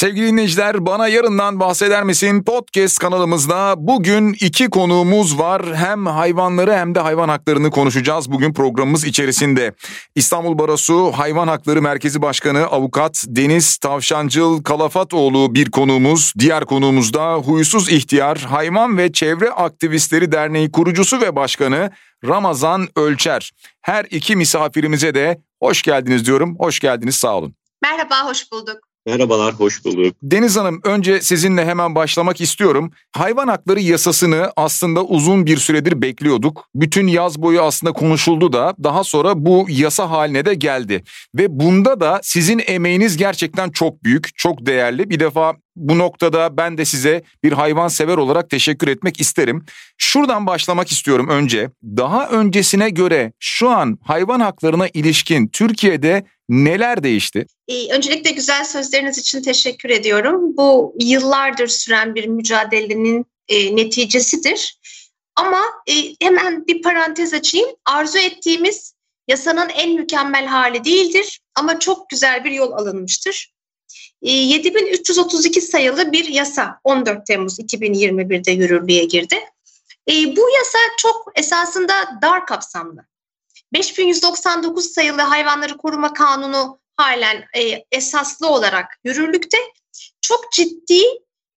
Sevgili dinleyiciler bana yarından bahseder misin podcast kanalımızda bugün iki konuğumuz var. Hem hayvanları hem de hayvan haklarını konuşacağız bugün programımız içerisinde. İstanbul Barosu Hayvan Hakları Merkezi Başkanı Avukat Deniz Tavşancıl Kalafatoğlu bir konuğumuz. Diğer konuğumuz da Huysuz İhtiyar Hayvan ve Çevre Aktivistleri Derneği kurucusu ve başkanı Ramazan Ölçer. Her iki misafirimize de hoş geldiniz diyorum. Hoş geldiniz sağ olun. Merhaba, hoş bulduk. Merhabalar, hoş bulduk. Deniz Hanım önce sizinle hemen başlamak istiyorum. Hayvan hakları yasasını aslında uzun bir süredir bekliyorduk. Bütün yaz boyu aslında konuşuldu da daha sonra bu yasa haline de geldi. Ve bunda da sizin emeğiniz gerçekten çok büyük, çok değerli. Bir defa bu noktada ben de size bir hayvan sever olarak teşekkür etmek isterim. Şuradan başlamak istiyorum önce. Daha öncesine göre şu an hayvan haklarına ilişkin Türkiye'de neler değişti? Ee, öncelikle güzel sözleriniz için teşekkür ediyorum. Bu yıllardır süren bir mücadelenin e, neticesidir. Ama e, hemen bir parantez açayım. Arzu ettiğimiz yasanın en mükemmel hali değildir ama çok güzel bir yol alınmıştır. 7332 ee, sayılı bir yasa 14 Temmuz 2021'de yürürlüğe girdi. Ee, bu yasa çok esasında dar kapsamlı. 5199 sayılı hayvanları koruma kanunu halen e, esaslı olarak yürürlükte. Çok ciddi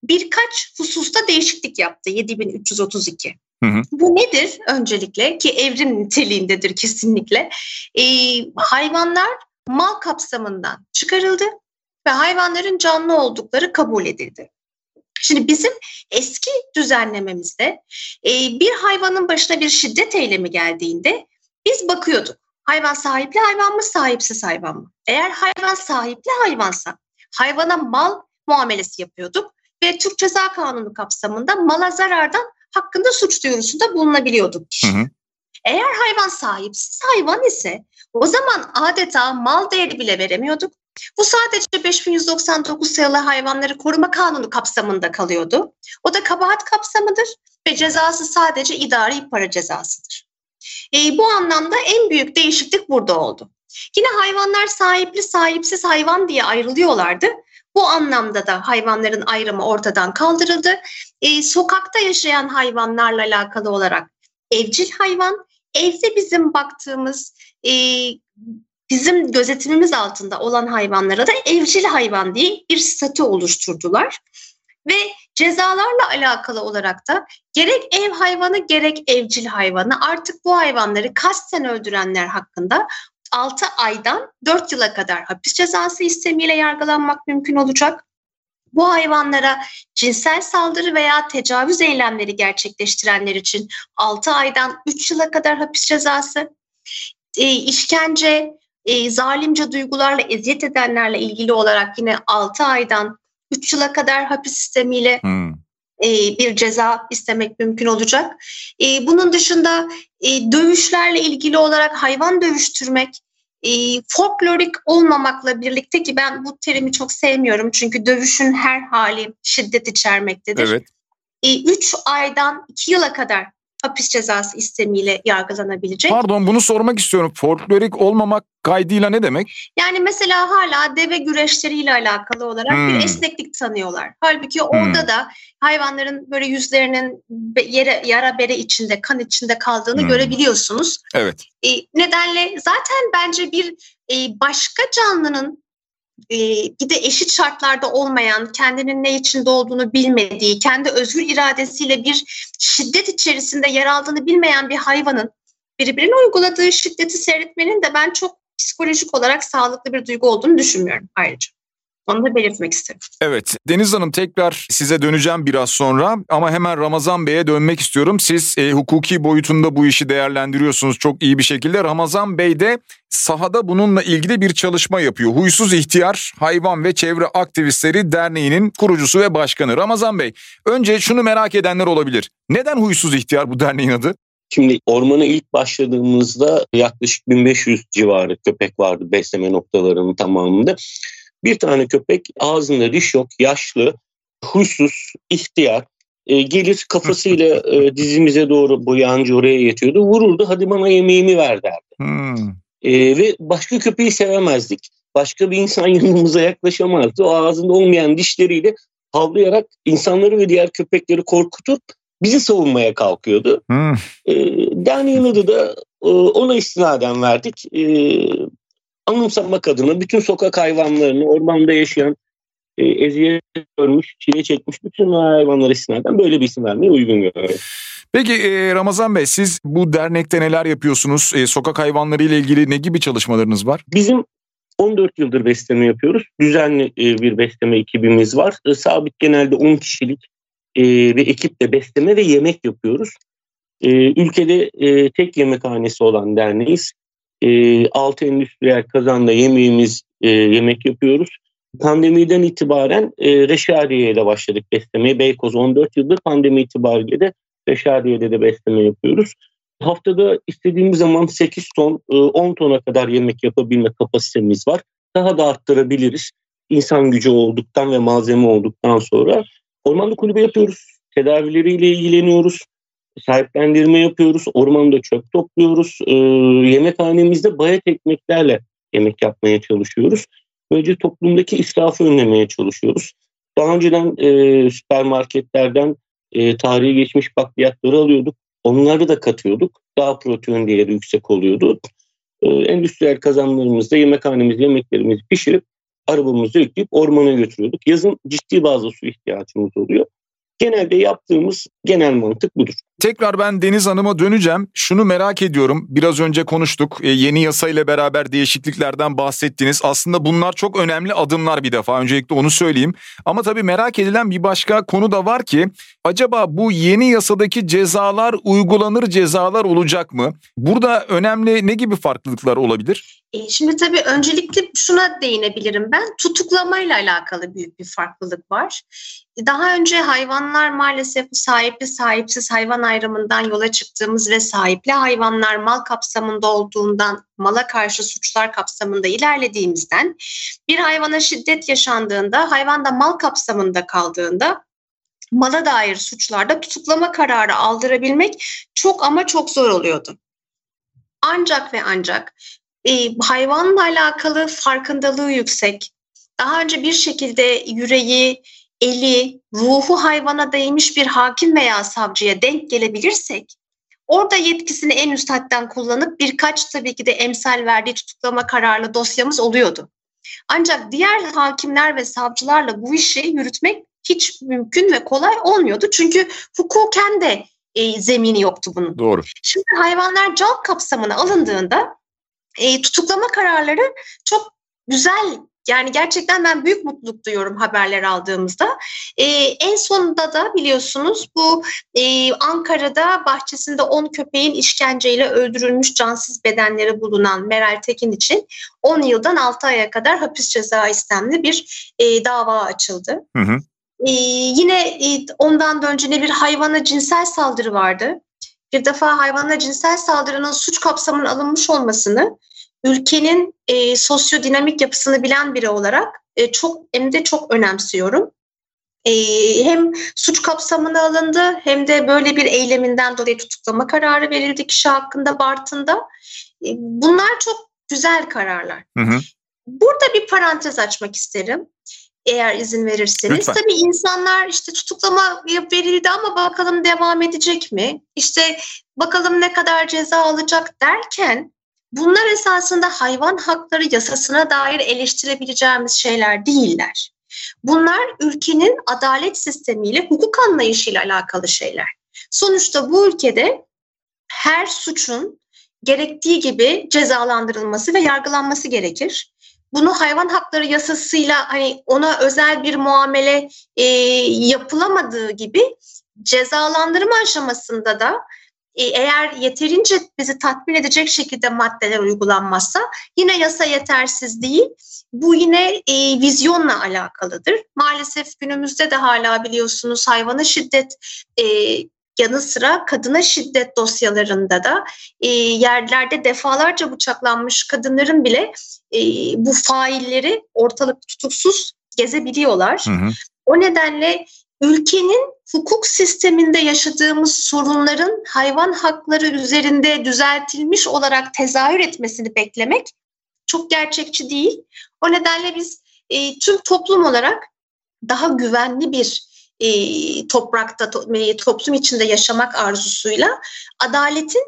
birkaç hususta değişiklik yaptı 7332. Hı hı. Bu nedir öncelikle ki evrim niteliğindedir kesinlikle. E, hayvanlar mal kapsamından çıkarıldı ve hayvanların canlı oldukları kabul edildi. Şimdi bizim eski düzenlememizde e, bir hayvanın başına bir şiddet eylemi geldiğinde biz bakıyorduk. Hayvan sahipli hayvan mı, sahipsiz hayvan mı? Eğer hayvan sahipli hayvansa hayvana mal muamelesi yapıyorduk ve Türk Ceza Kanunu kapsamında mala zarardan hakkında suç duyurusunda bulunabiliyorduk. Hı hı. Eğer hayvan sahipsiz hayvan ise o zaman adeta mal değeri bile veremiyorduk bu sadece 5199 sayılı hayvanları koruma kanunu kapsamında kalıyordu. O da kabahat kapsamıdır ve cezası sadece idari para cezasıdır. E, bu anlamda en büyük değişiklik burada oldu. Yine hayvanlar sahipli sahipsiz hayvan diye ayrılıyorlardı. Bu anlamda da hayvanların ayrımı ortadan kaldırıldı. E, sokakta yaşayan hayvanlarla alakalı olarak evcil hayvan, evde bizim baktığımız e, bizim gözetimimiz altında olan hayvanlara da evcil hayvan diye bir statü oluşturdular. Ve cezalarla alakalı olarak da gerek ev hayvanı gerek evcil hayvanı artık bu hayvanları kasten öldürenler hakkında 6 aydan 4 yıla kadar hapis cezası istemiyle yargılanmak mümkün olacak. Bu hayvanlara cinsel saldırı veya tecavüz eylemleri gerçekleştirenler için 6 aydan 3 yıla kadar hapis cezası, e, işkence, e, zalimce duygularla eziyet edenlerle ilgili olarak yine 6 aydan 3 yıla kadar hapis sistemiyle hmm. e, bir ceza istemek mümkün olacak. E, bunun dışında e, dövüşlerle ilgili olarak hayvan dövüştürmek, folklorik olmamakla birlikte ki ben bu terimi çok sevmiyorum çünkü dövüşün her hali şiddet içermektedir. Evet. 3 e, aydan 2 yıla kadar hapis cezası istemiyle yargılanabilecek. Pardon bunu sormak istiyorum. Folklorik olmamak kaydıyla ne demek? Yani mesela hala deve güreşleriyle alakalı olarak hmm. bir esneklik tanıyorlar. Halbuki hmm. orada da hayvanların böyle yüzlerinin yere, yara bere içinde, kan içinde kaldığını hmm. görebiliyorsunuz. Evet. E, nedenle zaten bence bir e, başka canlının e, bir de eşit şartlarda olmayan, kendinin ne içinde olduğunu bilmediği, kendi özgür iradesiyle bir şiddet içerisinde yer aldığını bilmeyen bir hayvanın birbirine uyguladığı şiddeti seyretmenin de ben çok psikolojik olarak sağlıklı bir duygu olduğunu düşünmüyorum ayrıca. Onu da belirtmek isterim. Evet Deniz Hanım tekrar size döneceğim biraz sonra ama hemen Ramazan Bey'e dönmek istiyorum. Siz e, hukuki boyutunda bu işi değerlendiriyorsunuz çok iyi bir şekilde. Ramazan Bey de sahada bununla ilgili bir çalışma yapıyor. Huysuz İhtiyar Hayvan ve Çevre Aktivistleri Derneği'nin kurucusu ve başkanı. Ramazan Bey önce şunu merak edenler olabilir. Neden Huysuz İhtiyar bu derneğin adı? Şimdi ormana ilk başladığımızda yaklaşık 1500 civarı köpek vardı besleme noktalarının tamamında. Bir tane köpek ağzında diş yok, yaşlı, huysuz, ihtiyar. E, gelir kafasıyla e, dizimize doğru bu yancı oraya yetiyordu. Vururdu hadi bana yemeğimi ver derdi. Hmm. E, ve başka köpeği sevemezdik. başka bir insan yanımıza yaklaşamazdı. O ağzında olmayan dişleriyle havlayarak insanları ve diğer köpekleri korkutup bizi savunmaya kalkıyordu. Hmm. E, adı da e, ona istinaden verdik. E, anımsamak adına bütün sokak hayvanlarını, ormanda yaşayan, e, eziyet görmüş, çile çekmiş bütün hayvanlar istinaden böyle bir isim vermeye uygun görüyorum. Peki e, Ramazan Bey siz bu dernekte neler yapıyorsunuz? E, sokak hayvanları ile ilgili ne gibi çalışmalarınız var? Bizim 14 yıldır besleme yapıyoruz. Düzenli e, bir besleme ekibimiz var. E, sabit genelde 10 kişilik e, bir ekiple besleme ve yemek yapıyoruz. Ülkede tek yemekhanesi olan derneğiz. 6 endüstriyel kazanda yemeğimiz yemek yapıyoruz. Pandemiden itibaren Reşadiye ile başladık beslemeye. Beykoz 14 yıldır pandemi itibariyle de Reşadiye'de de besleme yapıyoruz. Haftada istediğimiz zaman 8 ton, 10 e, tona kadar yemek yapabilme kapasitemiz var. Daha da arttırabiliriz. İnsan gücü olduktan ve malzeme olduktan sonra ormanda kulübe yapıyoruz. Tedavileriyle ilgileniyoruz. Sahiplendirme yapıyoruz. Ormanda çöp topluyoruz. E, yemekhanemizde bayat ekmeklerle yemek yapmaya çalışıyoruz. Böylece toplumdaki israfı önlemeye çalışıyoruz. Daha önceden e, süpermarketlerden e, tarihi geçmiş bakliyatları alıyorduk. Onları da katıyorduk. Daha protein değeri yüksek oluyordu. Ee, endüstriyel kazanlarımızda yemekhanemiz yemeklerimizi pişirip arabamızı yükleyip ormana götürüyorduk. Yazın ciddi bazı su ihtiyacımız oluyor. Genelde yaptığımız genel mantık budur. Tekrar ben Deniz Hanım'a döneceğim. Şunu merak ediyorum. Biraz önce konuştuk. E, yeni yasa ile beraber değişikliklerden bahsettiniz. Aslında bunlar çok önemli adımlar bir defa. Öncelikle onu söyleyeyim. Ama tabii merak edilen bir başka konu da var ki acaba bu yeni yasadaki cezalar uygulanır cezalar olacak mı? Burada önemli ne gibi farklılıklar olabilir? E, şimdi tabii öncelikle şuna değinebilirim ben. Tutuklamayla alakalı büyük bir farklılık var. Daha önce hayvanlar maalesef sahipli sahipsiz hayvan ayrımından yola çıktığımız ve sahipli hayvanlar mal kapsamında olduğundan mala karşı suçlar kapsamında ilerlediğimizden bir hayvana şiddet yaşandığında hayvan da mal kapsamında kaldığında mala dair suçlarda tutuklama kararı aldırabilmek çok ama çok zor oluyordu. Ancak ve ancak e, hayvanla alakalı farkındalığı yüksek, daha önce bir şekilde yüreği, eli, ruhu hayvana değmiş bir hakim veya savcıya denk gelebilirsek, orada yetkisini en üst hadden kullanıp birkaç tabii ki de emsal verdiği tutuklama kararlı dosyamız oluyordu. Ancak diğer hakimler ve savcılarla bu işi yürütmek hiç mümkün ve kolay olmuyordu. Çünkü hukuken de e, zemini yoktu bunun. Doğru. Şimdi hayvanlar can kapsamına alındığında e, tutuklama kararları çok güzel yani gerçekten ben büyük mutluluk duyuyorum haberler aldığımızda. Ee, en sonunda da biliyorsunuz bu e, Ankara'da bahçesinde 10 köpeğin işkenceyle öldürülmüş cansız bedenleri bulunan Meral Tekin için 10 yıldan 6 aya kadar hapis ceza istemli bir e, dava açıldı. Hı hı. Ee, yine e, ondan da önce ne bir hayvana cinsel saldırı vardı. Bir defa hayvana cinsel saldırının suç kapsamına alınmış olmasını ülkenin e, sosyodinamik yapısını bilen biri olarak e, çok hem de çok önemsiyorum. E, hem suç kapsamına alındı hem de böyle bir eyleminden dolayı tutuklama kararı verildi kişi hakkında Bartın'da. E, bunlar çok güzel kararlar. Hı hı. Burada bir parantez açmak isterim eğer izin verirseniz. Lütfen. Tabii insanlar işte tutuklama verildi ama bakalım devam edecek mi? İşte bakalım ne kadar ceza alacak derken Bunlar esasında hayvan hakları yasasına dair eleştirebileceğimiz şeyler değiller. Bunlar ülkenin adalet sistemiyle, hukuk anlayışıyla alakalı şeyler. Sonuçta bu ülkede her suçun gerektiği gibi cezalandırılması ve yargılanması gerekir. Bunu hayvan hakları yasasıyla hani ona özel bir muamele e, yapılamadığı gibi cezalandırma aşamasında da e, eğer yeterince bizi tatmin edecek şekilde maddeler uygulanmazsa yine yasa yetersiz değil. Bu yine e, vizyonla alakalıdır. Maalesef günümüzde de hala biliyorsunuz hayvana şiddet e, yanı sıra kadına şiddet dosyalarında da e, yerlerde defalarca bıçaklanmış kadınların bile e, bu failleri ortalık tutuksuz gezebiliyorlar. Hı hı. O nedenle ülkenin hukuk sisteminde yaşadığımız sorunların hayvan hakları üzerinde düzeltilmiş olarak tezahür etmesini beklemek çok gerçekçi değil. O nedenle biz e, tüm toplum olarak daha güvenli bir e, toprakta, to, toplum içinde yaşamak arzusuyla adaletin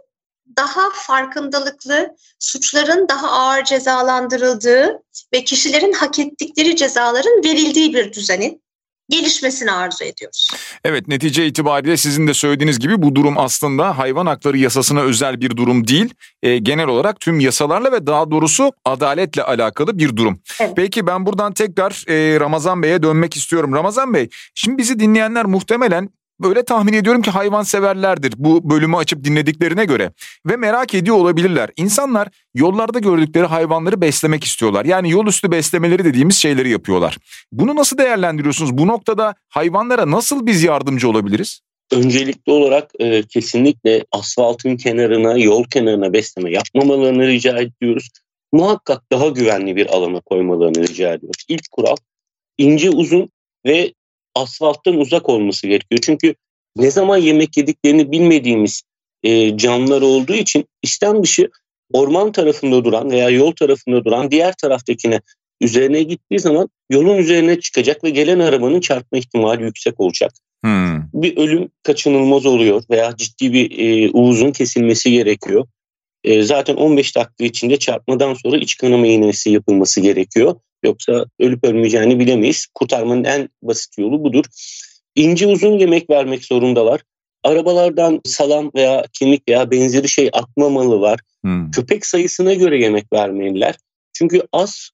daha farkındalıklı, suçların daha ağır cezalandırıldığı ve kişilerin hak ettikleri cezaların verildiği bir düzenin gelişmesini arzu ediyoruz. Evet netice itibariyle sizin de söylediğiniz gibi bu durum aslında hayvan hakları yasasına özel bir durum değil. E, genel olarak tüm yasalarla ve daha doğrusu adaletle alakalı bir durum. Evet. Peki ben buradan tekrar e, Ramazan Bey'e dönmek istiyorum. Ramazan Bey şimdi bizi dinleyenler muhtemelen Böyle tahmin ediyorum ki hayvan severlerdir bu bölümü açıp dinlediklerine göre ve merak ediyor olabilirler. İnsanlar yollarda gördükleri hayvanları beslemek istiyorlar. Yani yol üstü beslemeleri dediğimiz şeyleri yapıyorlar. Bunu nasıl değerlendiriyorsunuz? Bu noktada hayvanlara nasıl biz yardımcı olabiliriz? Öncelikli olarak e, kesinlikle asfaltın kenarına, yol kenarına besleme yapmamalarını rica ediyoruz. Muhakkak daha güvenli bir alana koymalarını rica ediyoruz. İlk kural ince uzun ve asfalttan uzak olması gerekiyor. Çünkü ne zaman yemek yediklerini bilmediğimiz e, canlılar olduğu için işten dışı orman tarafında duran veya yol tarafında duran diğer taraftakine üzerine gittiği zaman yolun üzerine çıkacak ve gelen arabanın çarpma ihtimali yüksek olacak. Hmm. Bir ölüm kaçınılmaz oluyor veya ciddi bir e, uğuzun kesilmesi gerekiyor. E, zaten 15 dakika içinde çarpmadan sonra iç kanama iğnesi yapılması gerekiyor. Yoksa ölüp ölmeyeceğini bilemeyiz. Kurtarmanın en basit yolu budur. İnce uzun yemek vermek zorundalar. Arabalardan salam veya kemik veya benzeri şey atmamalılar. Hmm. Köpek sayısına göre yemek vermeliler. Çünkü az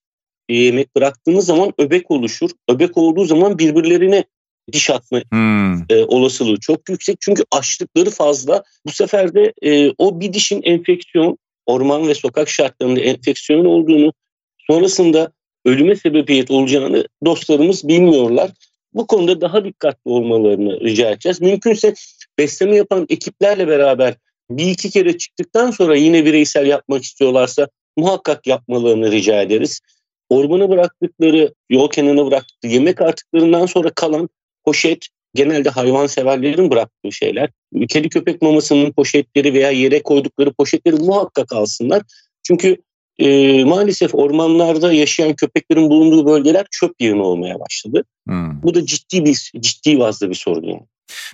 yemek bıraktığınız zaman öbek oluşur. Öbek olduğu zaman birbirlerine diş atma hmm. e, olasılığı çok yüksek. Çünkü açlıkları fazla. Bu sefer de e, o bir dişin enfeksiyon, orman ve sokak şartlarında enfeksiyon olduğunu, sonrasında ölüme sebebiyet olacağını dostlarımız bilmiyorlar. Bu konuda daha dikkatli olmalarını rica edeceğiz. Mümkünse besleme yapan ekiplerle beraber bir iki kere çıktıktan sonra yine bireysel yapmak istiyorlarsa muhakkak yapmalarını rica ederiz. Ormana bıraktıkları, yol kenarına bıraktıkları yemek artıklarından sonra kalan poşet genelde hayvan severlerin bıraktığı şeyler. Kedi köpek mamasının poşetleri veya yere koydukları poşetleri muhakkak alsınlar. Çünkü e, maalesef ormanlarda yaşayan köpeklerin bulunduğu bölgeler çöp yığını olmaya başladı. Hmm. Bu da ciddi bir ciddi vazda bir sorun yani.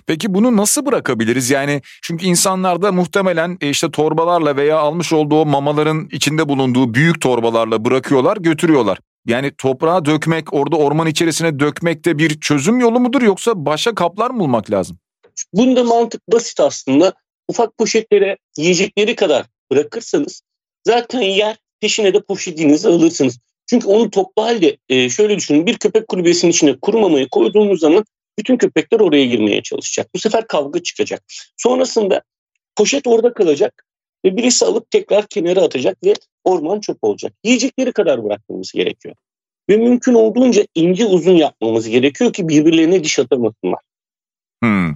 Peki bunu nasıl bırakabiliriz? Yani çünkü insanlar da muhtemelen e, işte torbalarla veya almış olduğu mamaların içinde bulunduğu büyük torbalarla bırakıyorlar, götürüyorlar. Yani toprağa dökmek, orada orman içerisine dökmek de bir çözüm yolu mudur yoksa başka kaplar mı bulmak lazım? Bunda mantık basit aslında. Ufak poşetlere yiyecekleri kadar bırakırsanız zaten yer peşine de poşetinizi alırsınız. Çünkü onu toplu halde e, şöyle düşünün bir köpek kulübesinin içine kuru mamayı koyduğumuz zaman bütün köpekler oraya girmeye çalışacak. Bu sefer kavga çıkacak. Sonrasında poşet orada kalacak ve birisi alıp tekrar kenara atacak ve orman çöp olacak. Yiyecekleri kadar bırakmamız gerekiyor. Ve mümkün olduğunca ince uzun yapmamız gerekiyor ki birbirlerine diş atamasınlar. Hmm.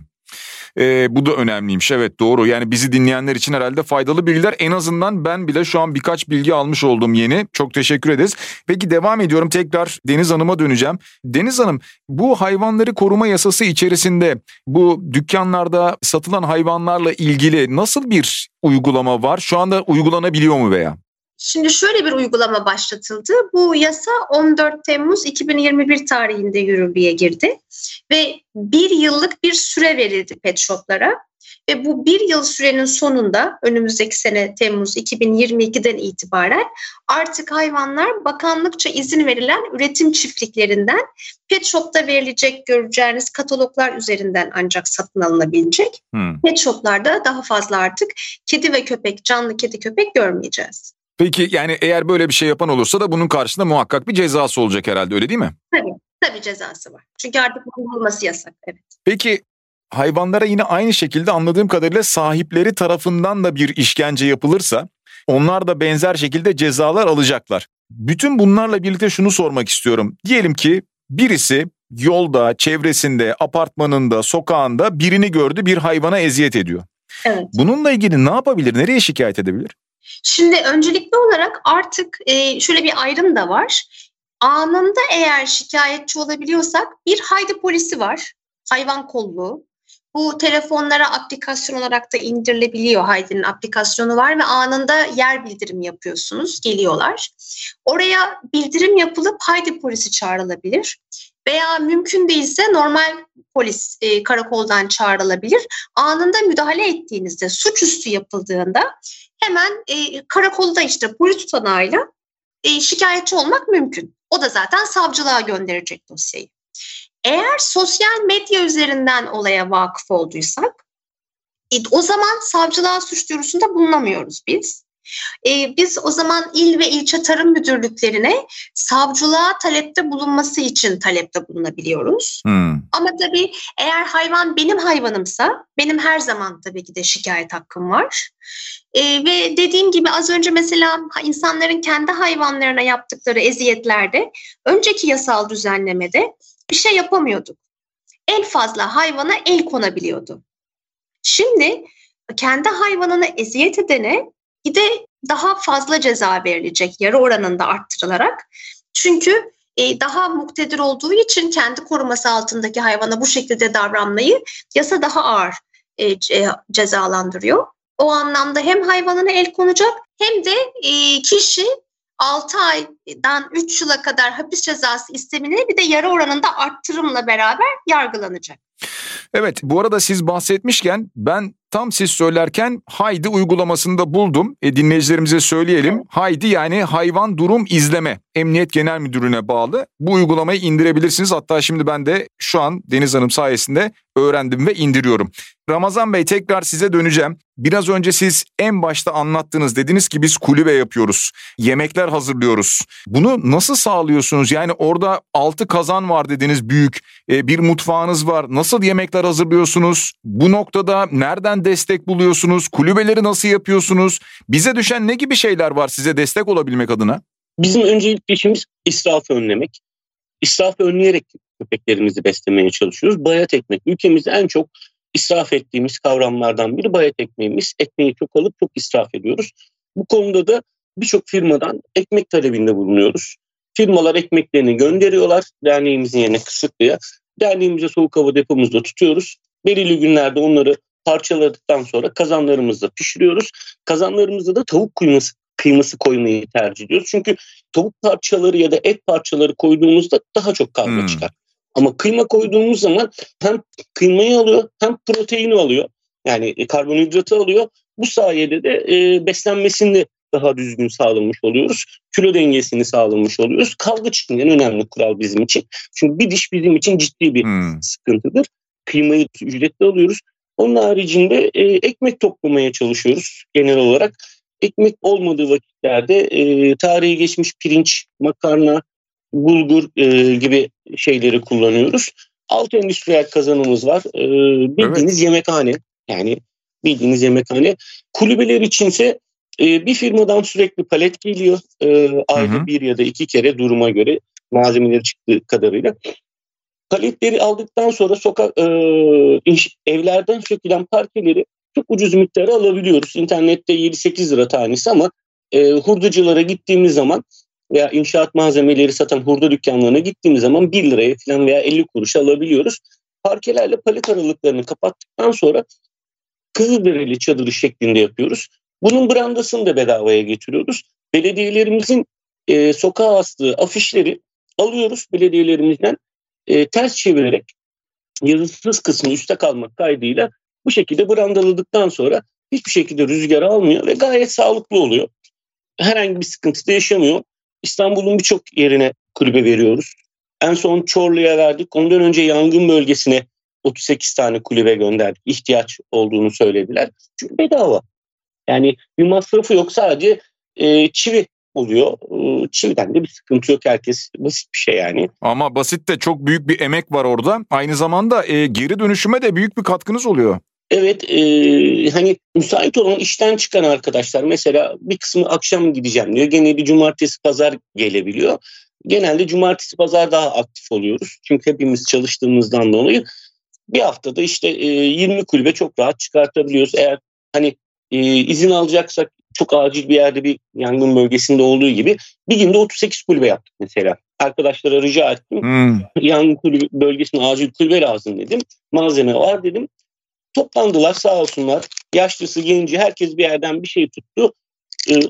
E, bu da önemliymiş evet doğru yani bizi dinleyenler için herhalde faydalı bilgiler en azından ben bile şu an birkaç bilgi almış oldum yeni çok teşekkür ederiz. Peki devam ediyorum tekrar Deniz Hanım'a döneceğim. Deniz Hanım bu hayvanları koruma yasası içerisinde bu dükkanlarda satılan hayvanlarla ilgili nasıl bir uygulama var? Şu anda uygulanabiliyor mu veya? Şimdi şöyle bir uygulama başlatıldı. Bu yasa 14 Temmuz 2021 tarihinde yürürlüğe girdi ve bir yıllık bir süre verildi pet shoplara. Ve bu bir yıl sürenin sonunda önümüzdeki sene Temmuz 2022'den itibaren artık hayvanlar bakanlıkça izin verilen üretim çiftliklerinden pet shop'ta verilecek göreceğiniz kataloglar üzerinden ancak satın alınabilecek. Hmm. Pet shop'larda daha fazla artık kedi ve köpek, canlı kedi köpek görmeyeceğiz. Peki yani eğer böyle bir şey yapan olursa da bunun karşısında muhakkak bir cezası olacak herhalde öyle değil mi? Tabii, tabii cezası var. Çünkü artık olması yasak. Evet. Peki hayvanlara yine aynı şekilde anladığım kadarıyla sahipleri tarafından da bir işkence yapılırsa onlar da benzer şekilde cezalar alacaklar. Bütün bunlarla birlikte şunu sormak istiyorum. Diyelim ki birisi yolda, çevresinde, apartmanında, sokağında birini gördü bir hayvana eziyet ediyor. Evet. Bununla ilgili ne yapabilir? Nereye şikayet edebilir? Şimdi öncelikli olarak artık e, şöyle bir ayrım da var. Anında eğer şikayetçi olabiliyorsak bir haydi polisi var, hayvan kolluğu. bu telefonlara aplikasyon olarak da indirilebiliyor. Haydi'nin aplikasyonu var ve anında yer bildirim yapıyorsunuz. Geliyorlar. Oraya bildirim yapılıp Haydi polisi çağrılabilir. Veya mümkün değilse normal polis e, karakoldan çağrılabilir. Anında müdahale ettiğinizde, suçüstü yapıldığında hemen e, karakolda işte polis tutanağıyla e, şikayetçi olmak mümkün. O da zaten savcılığa gönderecek dosyayı. Eğer sosyal medya üzerinden olaya vakıf olduysak e, o zaman savcılığa suç duyurusunda bulunamıyoruz biz. E, biz o zaman il ve ilçe tarım müdürlüklerine savcılığa talepte bulunması için talepte bulunabiliyoruz. Hmm. Ama tabii eğer hayvan benim hayvanımsa benim her zaman tabii ki de şikayet hakkım var. E, ve dediğim gibi az önce mesela insanların kendi hayvanlarına yaptıkları eziyetlerde önceki yasal düzenlemede bir şey yapamıyorduk. En fazla hayvana el konabiliyordu. Şimdi kendi hayvanını eziyet edene bir de daha fazla ceza verilecek yarı oranında arttırılarak. Çünkü e, daha muktedir olduğu için kendi koruması altındaki hayvana bu şekilde davranmayı yasa daha ağır e, cezalandırıyor. O anlamda hem hayvanına el konacak hem de e, kişi 6 aydan 3 yıla kadar hapis cezası istemini bir de yarı oranında arttırımla beraber yargılanacak. Evet bu arada siz bahsetmişken ben tam siz söylerken Haydi uygulamasını da buldum. E, dinleyicilerimize söyleyelim. Haydi yani hayvan durum izleme. Emniyet Genel Müdürlüğü'ne bağlı. Bu uygulamayı indirebilirsiniz. Hatta şimdi ben de şu an Deniz Hanım sayesinde öğrendim ve indiriyorum. Ramazan Bey tekrar size döneceğim. Biraz önce siz en başta anlattınız dediniz ki biz kulübe yapıyoruz. Yemekler hazırlıyoruz. Bunu nasıl sağlıyorsunuz? Yani orada altı kazan var dediniz büyük. E, bir mutfağınız var. Nasıl yemekler hazırlıyorsunuz? Bu noktada nereden destek buluyorsunuz? Kulübeleri nasıl yapıyorsunuz? Bize düşen ne gibi şeyler var size destek olabilmek adına? Bizim öncelikli işimiz israfı önlemek. İsrafı önleyerek köpeklerimizi beslemeye çalışıyoruz. Bayat ekmek. Ülkemizde en çok israf ettiğimiz kavramlardan biri bayat ekmeğimiz. Ekmeği çok alıp çok israf ediyoruz. Bu konuda da birçok firmadan ekmek talebinde bulunuyoruz. Firmalar ekmeklerini gönderiyorlar derneğimizin yerine Kısıklı'ya. Derneğimize soğuk hava depomuzda tutuyoruz. Belirli günlerde onları parçaladıktan sonra kazanlarımızda pişiriyoruz. Kazanlarımızda da tavuk kuyması kıyması koymayı tercih ediyoruz. Çünkü tavuk parçaları ya da et parçaları koyduğumuzda daha çok kavga hmm. çıkar. Ama kıyma koyduğumuz zaman hem kıymayı alıyor hem proteini alıyor. Yani e, karbonhidratı alıyor. Bu sayede de e, beslenmesini daha düzgün sağlamış oluyoruz. Kilo dengesini sağlamış oluyoruz. Kavga çıkmayan önemli kural bizim için. Çünkü bir diş bizim için ciddi bir hmm. sıkıntıdır. Kıymayı ücretli alıyoruz. Onun haricinde e, ekmek toplamaya çalışıyoruz genel olarak. Ekmek olmadığı vakitlerde e, tarihi geçmiş pirinç, makarna, bulgur e, gibi şeyleri kullanıyoruz. Alt endüstriyel kazanımız var. E, bildiğiniz evet. yemekhane. Yani bildiğiniz yemekhane. Kulübeler içinse e, bir firmadan sürekli palet geliyor. E, ayda bir ya da iki kere duruma göre malzemeleri çıktığı kadarıyla. Paletleri aldıktan sonra sokak e, evlerden sökülen parkeleri çok ucuz miktara alabiliyoruz. İnternette 7-8 lira tanesi ama e, hurdacılara gittiğimiz zaman veya inşaat malzemeleri satan hurda dükkanlarına gittiğimiz zaman 1 liraya falan veya 50 kuruş alabiliyoruz. Parkelerle palet aralıklarını kapattıktan sonra Kızılderili çadırı şeklinde yapıyoruz. Bunun brandasını da bedavaya getiriyoruz. Belediyelerimizin e, sokağa astığı afişleri alıyoruz belediyelerimizden e, ters çevirerek yazısız kısmı üstte kalmak kaydıyla bu şekilde brandaladıktan sonra hiçbir şekilde rüzgar almıyor ve gayet sağlıklı oluyor. Herhangi bir sıkıntı da yaşamıyor. İstanbul'un birçok yerine kulübe veriyoruz. En son Çorlu'ya verdik. Ondan önce yangın bölgesine 38 tane kulübe gönderdik. İhtiyaç olduğunu söylediler. Çünkü bedava. Yani bir masrafı yok sadece e, çivi oluyor. E, çividen de bir sıkıntı yok. Herkes basit bir şey yani. Ama basit de çok büyük bir emek var orada. Aynı zamanda e, geri dönüşüme de büyük bir katkınız oluyor. Evet e, hani müsait olan işten çıkan arkadaşlar mesela bir kısmı akşam gideceğim diyor. Gene bir cumartesi pazar gelebiliyor. Genelde cumartesi pazar daha aktif oluyoruz. Çünkü hepimiz çalıştığımızdan dolayı bir haftada işte e, 20 kulübe çok rahat çıkartabiliyoruz. Eğer hani e, izin alacaksak çok acil bir yerde bir yangın bölgesinde olduğu gibi bir günde 38 kulübe yaptık mesela. Arkadaşlara rica ettim. Hmm. Yangın kulübe, bölgesine acil kulübe lazım dedim. Malzeme var dedim. Toplandılar sağ olsunlar. Yaşlısı, genci herkes bir yerden bir şey tuttu.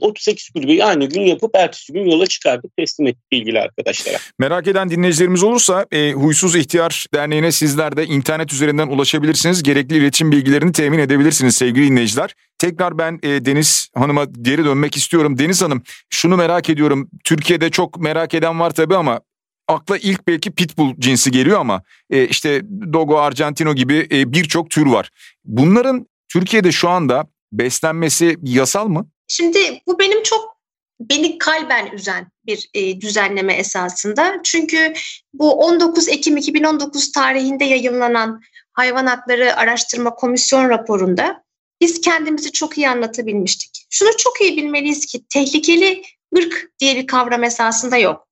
38 ee, kulübeyi aynı gün yapıp ertesi gün yola çıkardık teslim ettik ilgili arkadaşlara. Merak eden dinleyicilerimiz olursa e, Huysuz İhtiyar Derneği'ne sizler de internet üzerinden ulaşabilirsiniz. Gerekli iletişim bilgilerini temin edebilirsiniz sevgili dinleyiciler. Tekrar ben e, Deniz Hanım'a geri dönmek istiyorum. Deniz Hanım şunu merak ediyorum. Türkiye'de çok merak eden var tabii ama akla ilk belki pitbull cinsi geliyor ama e, işte Dogo, Argentino gibi e, birçok tür var. Bunların Türkiye'de şu anda beslenmesi yasal mı? Şimdi bu benim çok beni kalben üzen bir e, düzenleme esasında. Çünkü bu 19 Ekim 2019 tarihinde yayınlanan Hayvan Hakları Araştırma Komisyon raporunda biz kendimizi çok iyi anlatabilmiştik. Şunu çok iyi bilmeliyiz ki tehlikeli ırk diye bir kavram esasında yok.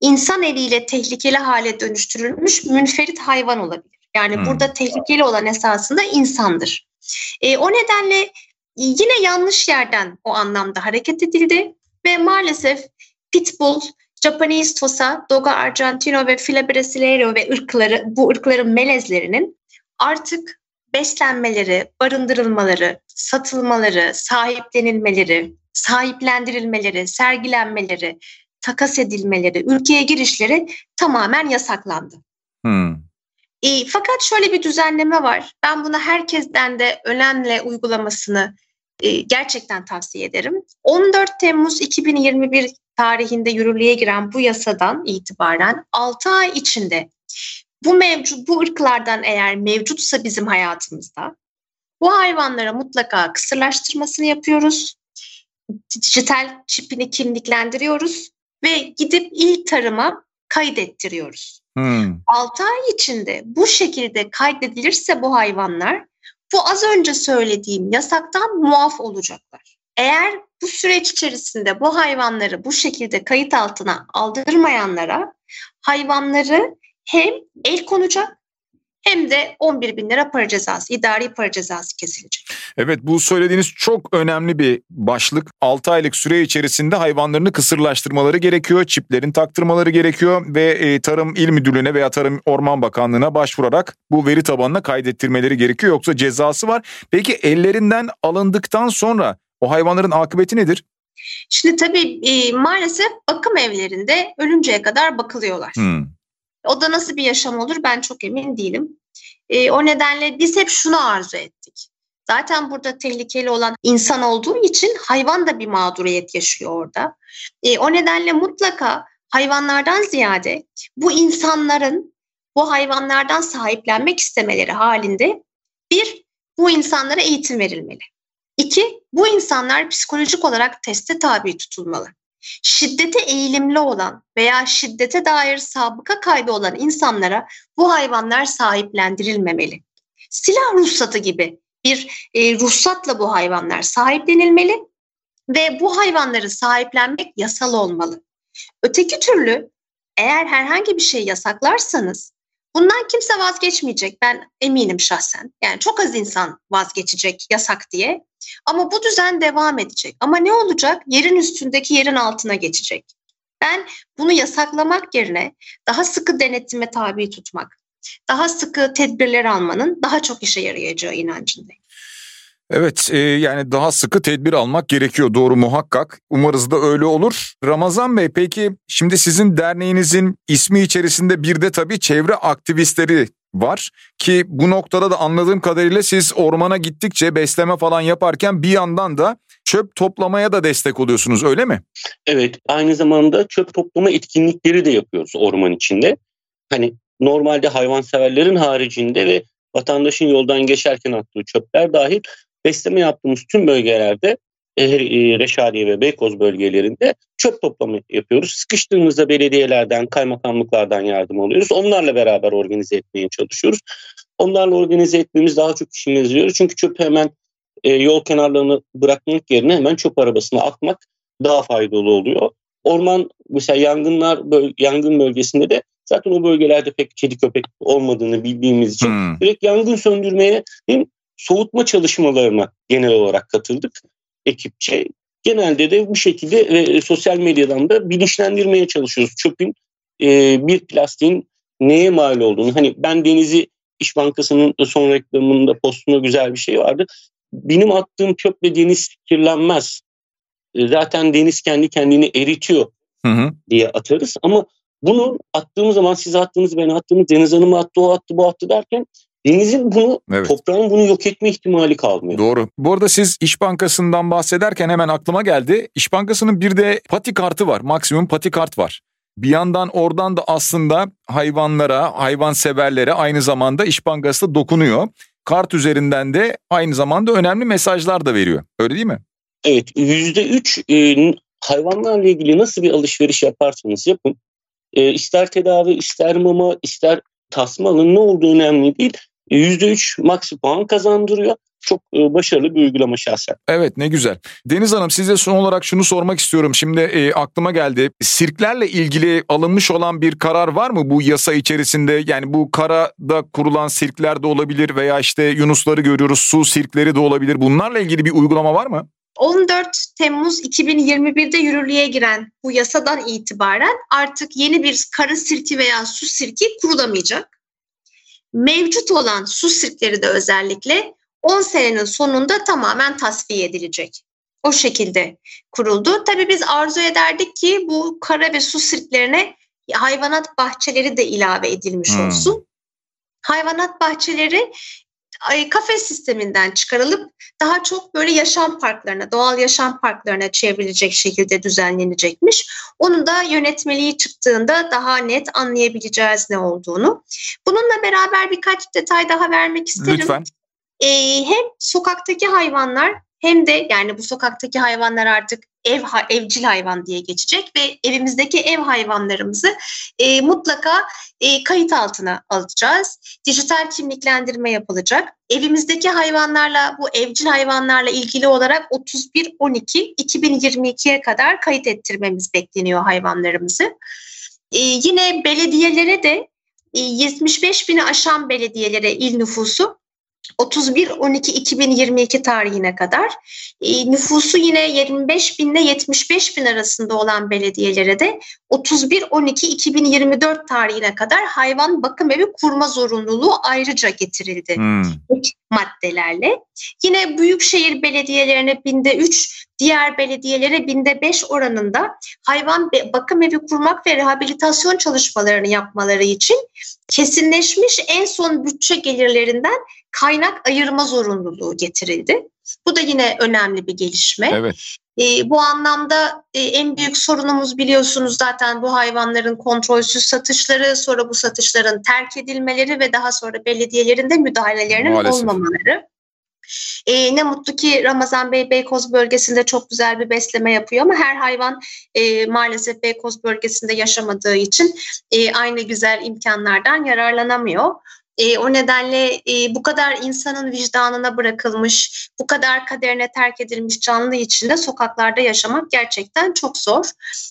İnsan eliyle tehlikeli hale dönüştürülmüş münferit hayvan olabilir. Yani hmm. burada tehlikeli olan esasında insandır. E, o nedenle yine yanlış yerden o anlamda hareket edildi ve maalesef Pitbull, Japanese Tosa, Dogo Argentino ve Fila Brasileiro ve ırkları, bu ırkların melezlerinin artık beslenmeleri, barındırılmaları, satılmaları, sahiplenilmeleri, sahiplendirilmeleri, sergilenmeleri, takas edilmeleri, ülkeye girişleri tamamen yasaklandı. Hmm. E, fakat şöyle bir düzenleme var. Ben bunu herkesten de önemli uygulamasını e, gerçekten tavsiye ederim. 14 Temmuz 2021 tarihinde yürürlüğe giren bu yasadan itibaren 6 ay içinde bu mevcut bu ırklardan eğer mevcutsa bizim hayatımızda bu hayvanlara mutlaka kısırlaştırmasını yapıyoruz. Dijital çipini kimliklendiriyoruz ve gidip il tarıma kaydettiriyoruz. Hmm. 6 ay içinde bu şekilde kaydedilirse bu hayvanlar bu az önce söylediğim yasaktan muaf olacaklar. Eğer bu süreç içerisinde bu hayvanları bu şekilde kayıt altına aldırmayanlara hayvanları hem el konacak hem de 11 bin lira para cezası, idari para cezası kesilecek. Evet bu söylediğiniz çok önemli bir başlık. 6 aylık süre içerisinde hayvanlarını kısırlaştırmaları gerekiyor, çiplerin taktırmaları gerekiyor ve e, Tarım İl Müdürlüğü'ne veya Tarım Orman Bakanlığı'na başvurarak bu veri tabanına kaydettirmeleri gerekiyor. Yoksa cezası var. Peki ellerinden alındıktan sonra o hayvanların akıbeti nedir? Şimdi tabii e, maalesef bakım evlerinde ölünceye kadar bakılıyorlar. Hmm. O da nasıl bir yaşam olur ben çok emin değilim. E, o nedenle biz hep şunu arzu ettik. Zaten burada tehlikeli olan insan olduğu için hayvan da bir mağduriyet yaşıyor orada. E, o nedenle mutlaka hayvanlardan ziyade bu insanların bu hayvanlardan sahiplenmek istemeleri halinde bir, bu insanlara eğitim verilmeli. İki, bu insanlar psikolojik olarak teste tabi tutulmalı şiddete eğilimli olan veya şiddete dair sabıka kaydı olan insanlara bu hayvanlar sahiplendirilmemeli. Silah ruhsatı gibi bir e, ruhsatla bu hayvanlar sahiplenilmeli ve bu hayvanları sahiplenmek yasal olmalı. Öteki türlü eğer herhangi bir şey yasaklarsanız bundan kimse vazgeçmeyecek. Ben eminim şahsen. Yani çok az insan vazgeçecek yasak diye. Ama bu düzen devam edecek. Ama ne olacak? Yerin üstündeki yerin altına geçecek. Ben bunu yasaklamak yerine daha sıkı denetime tabi tutmak, daha sıkı tedbirler almanın daha çok işe yarayacağı inancındayım. Evet e, yani daha sıkı tedbir almak gerekiyor doğru muhakkak. Umarız da öyle olur. Ramazan Bey peki şimdi sizin derneğinizin ismi içerisinde bir de tabii çevre aktivistleri var ki bu noktada da anladığım kadarıyla siz ormana gittikçe besleme falan yaparken bir yandan da çöp toplamaya da destek oluyorsunuz öyle mi? Evet aynı zamanda çöp toplama etkinlikleri de yapıyoruz orman içinde. Hani normalde hayvanseverlerin haricinde ve vatandaşın yoldan geçerken attığı çöpler dahil besleme yaptığımız tüm bölgelerde e, Reşadiye ve Beykoz bölgelerinde çöp toplama yapıyoruz. Sıkıştığımızda belediyelerden, kaymakamlıklardan yardım alıyoruz. Onlarla beraber organize etmeye çalışıyoruz. Onlarla organize etmemiz daha çok işimiz yarıyor. Çünkü çöp hemen e, yol kenarlarını bırakmak yerine hemen çöp arabasına atmak daha faydalı oluyor. Orman mesela yangınlar yangın bölgesinde de zaten o bölgelerde pek kedi köpek olmadığını bildiğimiz için hmm. direkt yangın söndürmeye soğutma çalışmalarına genel olarak katıldık ekipçe. Genelde de bu şekilde e, sosyal medyadan da bilinçlendirmeye çalışıyoruz. Çöpün e, bir plastiğin neye mal olduğunu. Hani ben denizi İş Bankası'nın son reklamında postunda güzel bir şey vardı. Benim attığım çöple deniz kirlenmez. E, zaten deniz kendi kendini eritiyor hı hı. diye atarız. Ama bunu attığımız zaman siz attığınız ben attığımız Deniz Hanım attı o attı bu attı derken denizin bunu evet. toprağın bunu yok etme ihtimali kalmıyor. Doğru. Bu arada siz İş Bankası'ndan bahsederken hemen aklıma geldi. İş Bankası'nın bir de pati kartı var. Maksimum pati kart var. Bir yandan oradan da aslında hayvanlara, hayvan severlere aynı zamanda İş Bankası da dokunuyor. Kart üzerinden de aynı zamanda önemli mesajlar da veriyor. Öyle değil mi? Evet. %3 e, hayvanlarla ilgili nasıl bir alışveriş yaparsanız yapın. E, ister tedavi, ister mama, ister tasmanın ne olduğu önemli değil. %3 maksi puan kazandırıyor. Çok e, başarılı bir uygulama şahsen. Evet ne güzel. Deniz Hanım size son olarak şunu sormak istiyorum. Şimdi e, aklıma geldi. Sirklerle ilgili alınmış olan bir karar var mı bu yasa içerisinde? Yani bu karada kurulan sirkler de olabilir veya işte yunusları görüyoruz su sirkleri de olabilir. Bunlarla ilgili bir uygulama var mı? 14 Temmuz 2021'de yürürlüğe giren bu yasadan itibaren artık yeni bir karı sirki veya su sirki kurulamayacak mevcut olan su sirkleri de özellikle 10 senenin sonunda tamamen tasfiye edilecek. O şekilde kuruldu. Tabii biz arzu ederdik ki bu kara ve su sirklerine hayvanat bahçeleri de ilave edilmiş hmm. olsun. Hayvanat bahçeleri kafes sisteminden çıkarılıp daha çok böyle yaşam parklarına, doğal yaşam parklarına çevrilecek şekilde düzenlenecekmiş. Onun da yönetmeliği çıktığında daha net anlayabileceğiz ne olduğunu. Bununla beraber birkaç detay daha vermek isterim. Lütfen. Ee, hem sokaktaki hayvanlar hem de yani bu sokaktaki hayvanlar artık ev evcil hayvan diye geçecek ve evimizdeki ev hayvanlarımızı e, mutlaka e, kayıt altına alacağız. Dijital kimliklendirme yapılacak. Evimizdeki hayvanlarla bu evcil hayvanlarla ilgili olarak 31-12-2022'ye kadar kayıt ettirmemiz bekleniyor hayvanlarımızı. E, yine belediyelere de 75 e, bini aşan belediyelere il nüfusu 31-12-2022 tarihine kadar e, nüfusu yine 25 bin ile 75 bin arasında olan belediyelere de 31-12-2024 tarihine kadar hayvan bakım evi kurma zorunluluğu ayrıca getirildi hmm. Maddelerle. Yine büyükşehir belediyelerine binde 3, diğer belediyelere binde 5 oranında hayvan bakım evi kurmak ve rehabilitasyon çalışmalarını yapmaları için kesinleşmiş en son bütçe gelirlerinden kaynak ayırma zorunluluğu getirildi. Bu da yine önemli bir gelişme. Evet. E, bu anlamda e, en büyük sorunumuz biliyorsunuz zaten bu hayvanların kontrolsüz satışları, sonra bu satışların terk edilmeleri ve daha sonra belediyelerin de müdahalelerinin Maalesef. olmamaları. E, ne mutlu ki Ramazan Bey Beykoz bölgesinde çok güzel bir besleme yapıyor ama her hayvan e, maalesef Beykoz bölgesinde yaşamadığı için e, aynı güzel imkanlardan yararlanamıyor. E, o nedenle e, bu kadar insanın vicdanına bırakılmış, bu kadar kaderine terk edilmiş canlı içinde sokaklarda yaşamak gerçekten çok zor.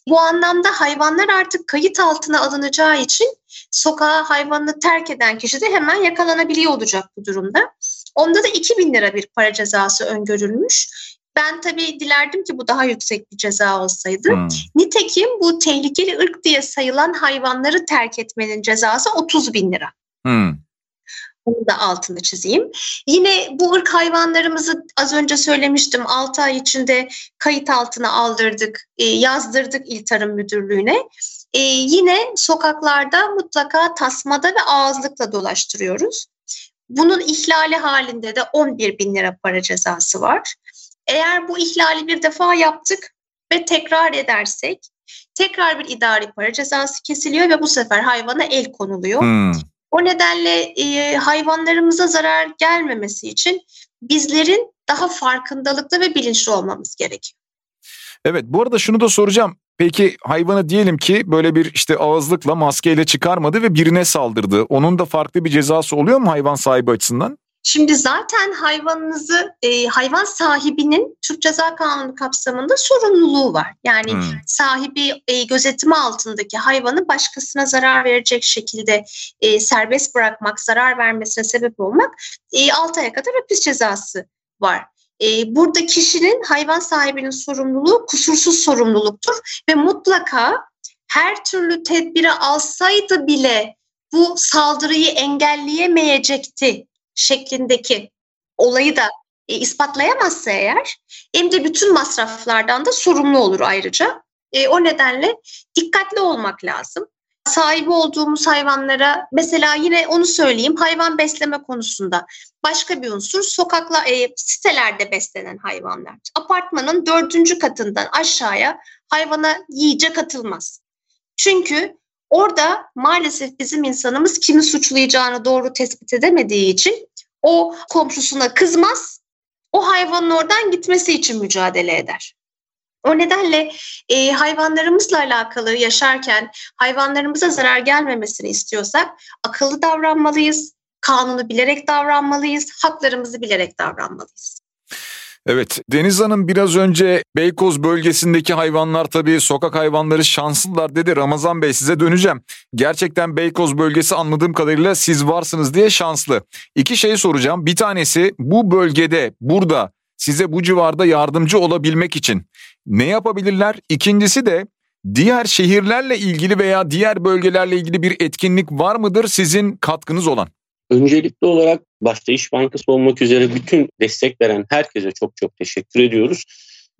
Bu anlamda hayvanlar artık kayıt altına alınacağı için sokağa hayvanını terk eden kişi de hemen yakalanabiliyor olacak bu durumda. Onda da 2000 lira bir para cezası öngörülmüş. Ben tabii dilerdim ki bu daha yüksek bir ceza olsaydı. Hmm. Nitekim bu tehlikeli ırk diye sayılan hayvanları terk etmenin cezası 30 bin lira. Hmm. Bunu da altını çizeyim. Yine bu ırk hayvanlarımızı az önce söylemiştim 6 ay içinde kayıt altına aldırdık, e, yazdırdık İl Tarım Müdürlüğü'ne. E, yine sokaklarda mutlaka tasmada ve ağızlıkla dolaştırıyoruz. Bunun ihlali halinde de 11 bin lira para cezası var. Eğer bu ihlali bir defa yaptık ve tekrar edersek tekrar bir idari para cezası kesiliyor ve bu sefer hayvana el konuluyor. Hmm. O nedenle e, hayvanlarımıza zarar gelmemesi için bizlerin daha farkındalıklı ve bilinçli olmamız gerekiyor. Evet bu arada şunu da soracağım. Peki hayvanı diyelim ki böyle bir işte ağızlıkla maskeyle çıkarmadı ve birine saldırdı. Onun da farklı bir cezası oluyor mu hayvan sahibi açısından? Şimdi zaten hayvanınızı e, hayvan sahibinin Türk Ceza Kanunu kapsamında sorumluluğu var. Yani hmm. sahibi e, gözetimi altındaki hayvanı başkasına zarar verecek şekilde e, serbest bırakmak, zarar vermesine sebep olmak e, 6 aya kadar hapis cezası var. E, burada kişinin hayvan sahibinin sorumluluğu kusursuz sorumluluktur ve mutlaka her türlü tedbiri alsaydı bile bu saldırıyı engelleyemeyecekti şeklindeki olayı da e, ispatlayamazsa eğer hem de bütün masraflardan da sorumlu olur ayrıca. E, o nedenle dikkatli olmak lazım. Sahibi olduğumuz hayvanlara mesela yine onu söyleyeyim hayvan besleme konusunda başka bir unsur sokakla e, sitelerde beslenen hayvanlar. Apartmanın dördüncü katından aşağıya hayvana yiyecek atılmaz. Çünkü orada maalesef bizim insanımız kimi suçlayacağını doğru tespit edemediği için o komşusuna kızmaz, o hayvanın oradan gitmesi için mücadele eder. O nedenle e, hayvanlarımızla alakalı yaşarken hayvanlarımıza zarar gelmemesini istiyorsak akıllı davranmalıyız, kanunu bilerek davranmalıyız, haklarımızı bilerek davranmalıyız. Evet Deniz Hanım biraz önce Beykoz bölgesindeki hayvanlar tabii sokak hayvanları şanslılar dedi. Ramazan Bey size döneceğim. Gerçekten Beykoz bölgesi anladığım kadarıyla siz varsınız diye şanslı. İki şey soracağım. Bir tanesi bu bölgede burada size bu civarda yardımcı olabilmek için ne yapabilirler? İkincisi de diğer şehirlerle ilgili veya diğer bölgelerle ilgili bir etkinlik var mıdır sizin katkınız olan? Öncelikli olarak başta İş Bankası olmak üzere bütün destek veren herkese çok çok teşekkür ediyoruz.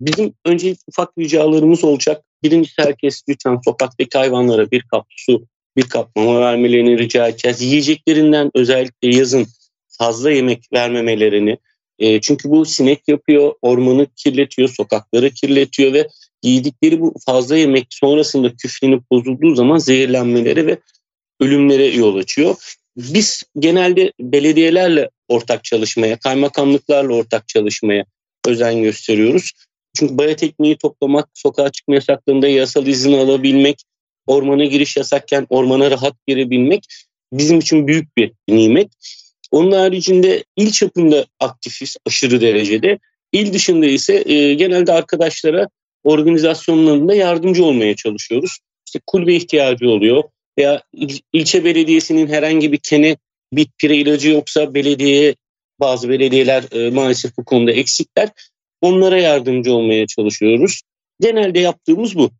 Bizim öncelikli ufak ricalarımız olacak. Birincisi herkes lütfen sokaktaki hayvanlara bir kap su, bir kap mama vermelerini rica edeceğiz. Yiyeceklerinden özellikle yazın fazla yemek vermemelerini. E, çünkü bu sinek yapıyor, ormanı kirletiyor, sokakları kirletiyor ve yedikleri bu fazla yemek sonrasında küflenip bozulduğu zaman zehirlenmeleri ve ölümlere yol açıyor. Biz genelde belediyelerle ortak çalışmaya, kaymakamlıklarla ortak çalışmaya özen gösteriyoruz. Çünkü bayat ekmeği toplamak, sokağa çıkma yasaklarında yasal izin alabilmek, ormana giriş yasakken ormana rahat girebilmek bizim için büyük bir nimet. Onun haricinde il çapında aktifiz aşırı derecede. İl dışında ise e, genelde arkadaşlara organizasyonlarında yardımcı olmaya çalışıyoruz. İşte kulübe ihtiyacı oluyor veya il, ilçe belediyesinin herhangi bir kene bit pire ilacı yoksa belediyeye bazı belediyeler e, maalesef bu konuda eksikler. Onlara yardımcı olmaya çalışıyoruz. Genelde yaptığımız bu.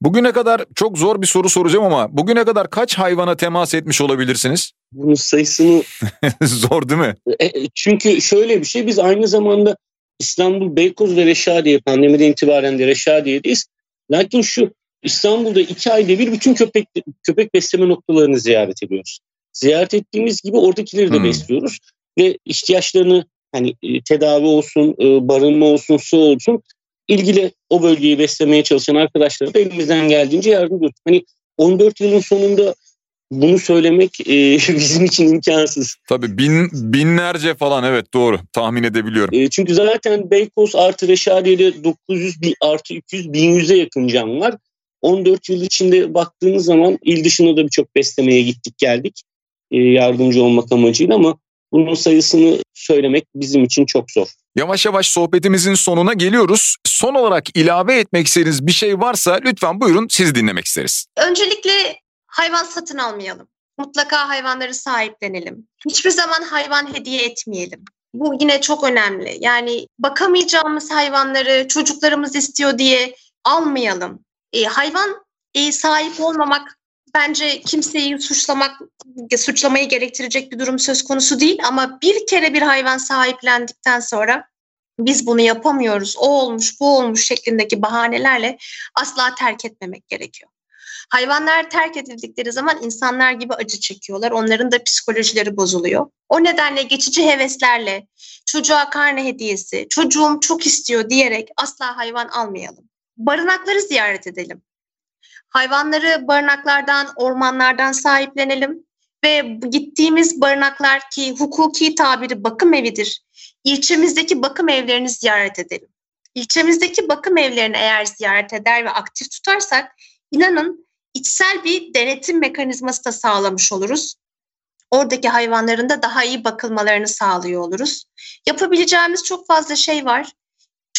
Bugüne kadar çok zor bir soru soracağım ama bugüne kadar kaç hayvana temas etmiş olabilirsiniz? Bunun sayısını... zor değil mi? E, e, çünkü şöyle bir şey biz aynı zamanda İstanbul, Beykoz ve Reşadiye pandemiden itibaren de Reşadiye'deyiz. Lakin şu İstanbul'da iki ayda bir bütün köpek köpek besleme noktalarını ziyaret ediyoruz. Ziyaret ettiğimiz gibi oradakileri de hmm. besliyoruz ve ihtiyaçlarını hani e, tedavi olsun, e, barınma olsun, su olsun ilgili o bölgeyi beslemeye çalışan arkadaşlara da elimizden geldiğince yardım ediyoruz. Hani 14 yılın sonunda bunu söylemek e, bizim için imkansız. Tabii bin, binlerce falan evet doğru tahmin edebiliyorum. E, çünkü zaten Beykoz artı Reşadiye'de 900 bin, artı 200 1100'e yakın can var. 14 yıl içinde baktığınız zaman il dışına da birçok beslemeye gittik geldik e, yardımcı olmak amacıyla ama bunun sayısını söylemek bizim için çok zor. Yavaş yavaş sohbetimizin sonuna geliyoruz. Son olarak ilave etmek istediğiniz bir şey varsa lütfen buyurun sizi dinlemek isteriz. Öncelikle hayvan satın almayalım. Mutlaka hayvanları sahiplenelim. Hiçbir zaman hayvan hediye etmeyelim. Bu yine çok önemli. Yani bakamayacağımız hayvanları çocuklarımız istiyor diye almayalım. E, hayvan e, sahip olmamak bence kimseyi suçlamak suçlamayı gerektirecek bir durum söz konusu değil ama bir kere bir hayvan sahiplendikten sonra biz bunu yapamıyoruz, o olmuş, bu olmuş şeklindeki bahanelerle asla terk etmemek gerekiyor. Hayvanlar terk edildikleri zaman insanlar gibi acı çekiyorlar. Onların da psikolojileri bozuluyor. O nedenle geçici heveslerle çocuğa karne hediyesi, çocuğum çok istiyor diyerek asla hayvan almayalım. Barınakları ziyaret edelim. Hayvanları barınaklardan, ormanlardan sahiplenelim ve gittiğimiz barınaklar ki hukuki tabiri bakım evidir. İlçemizdeki bakım evlerini ziyaret edelim. İlçemizdeki bakım evlerini eğer ziyaret eder ve aktif tutarsak inanın içsel bir denetim mekanizması da sağlamış oluruz. Oradaki hayvanların da daha iyi bakılmalarını sağlıyor oluruz. Yapabileceğimiz çok fazla şey var.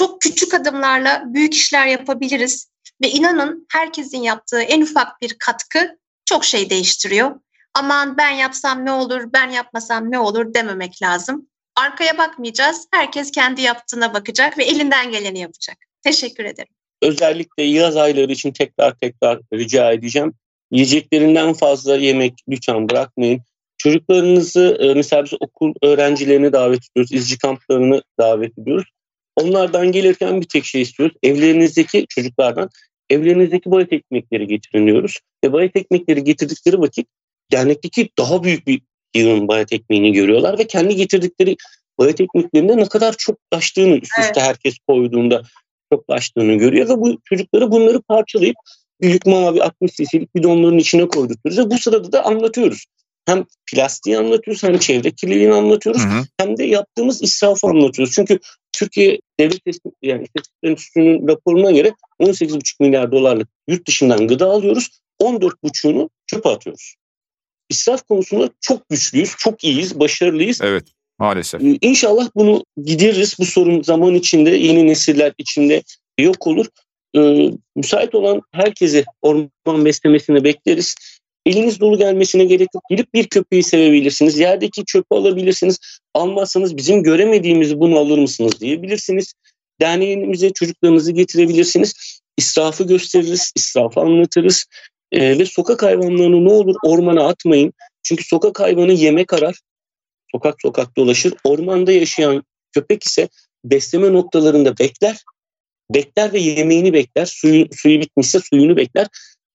Çok küçük adımlarla büyük işler yapabiliriz. Ve inanın herkesin yaptığı en ufak bir katkı çok şey değiştiriyor. Aman ben yapsam ne olur, ben yapmasam ne olur dememek lazım. Arkaya bakmayacağız. Herkes kendi yaptığına bakacak ve elinden geleni yapacak. Teşekkür ederim. Özellikle yaz ayları için tekrar tekrar rica edeceğim. Yiyeceklerinden fazla yemek lütfen bırakmayın. Çocuklarınızı e, mesela biz okul öğrencilerini davet ediyoruz, izci kamplarını davet ediyoruz. Onlardan gelirken bir tek şey istiyoruz. Evlerinizdeki çocuklardan evlerinizdeki bayat ekmekleri getirin diyoruz. Ve bayat ekmekleri getirdikleri vakit dernekteki daha büyük bir yığın bayat ekmeğini görüyorlar ve kendi getirdikleri bayat ekmeklerinde ne kadar çok taştığını üst üste evet. herkes koyduğunda çok taştığını görüyor ve bu çocukları bunları parçalayıp büyük mavi 60 cc'lik bidonların içine koydurtuyoruz ve bu sırada da anlatıyoruz. Hem plastiği anlatıyoruz hem çevre kirliliğini anlatıyoruz hı hı. hem de yaptığımız israfı anlatıyoruz. Çünkü Türkiye Devlet yani İstatistik Enstitüsü'nün raporuna göre 18,5 milyar dolarlık yurt dışından gıda alıyoruz. 14,5'unu çöpe atıyoruz. İsraf konusunda çok güçlüyüz, çok iyiyiz, başarılıyız. Evet. Maalesef. Ee, inşallah bunu gideririz. Bu sorun zaman içinde, yeni nesiller içinde yok olur. Ee, müsait olan herkese orman beslemesini bekleriz. Eliniz dolu gelmesine gerek yok. Gidip bir köpeği sevebilirsiniz. Yerdeki çöpü alabilirsiniz. Almazsanız bizim göremediğimizi bunu alır mısınız diyebilirsiniz. Derneğimize çocuklarınızı getirebilirsiniz. İsrafı gösteririz, israfı anlatırız. Ee, ve sokak hayvanlarını ne olur ormana atmayın. Çünkü sokak hayvanı yemek arar. Sokak sokak dolaşır. Ormanda yaşayan köpek ise besleme noktalarında bekler. Bekler ve yemeğini bekler. Suyu, suyu bitmişse suyunu bekler.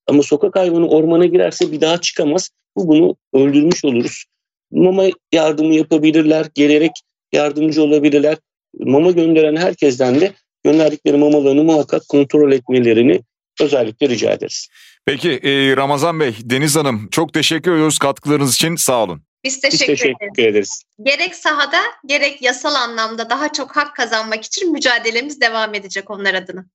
Ama sokak hayvanı ormana girerse bir daha çıkamaz. Bu bunu öldürmüş oluruz. Mama yardımı yapabilirler, gelerek yardımcı olabilirler. Mama gönderen herkesten de gönderdikleri mamalarını muhakkak kontrol etmelerini özellikle rica ederiz. Peki e, Ramazan Bey, Deniz Hanım çok teşekkür ediyoruz katkılarınız için sağ olun. Biz teşekkür, Biz teşekkür ederiz. ederiz. Gerek sahada gerek yasal anlamda daha çok hak kazanmak için mücadelemiz devam edecek onlar adına.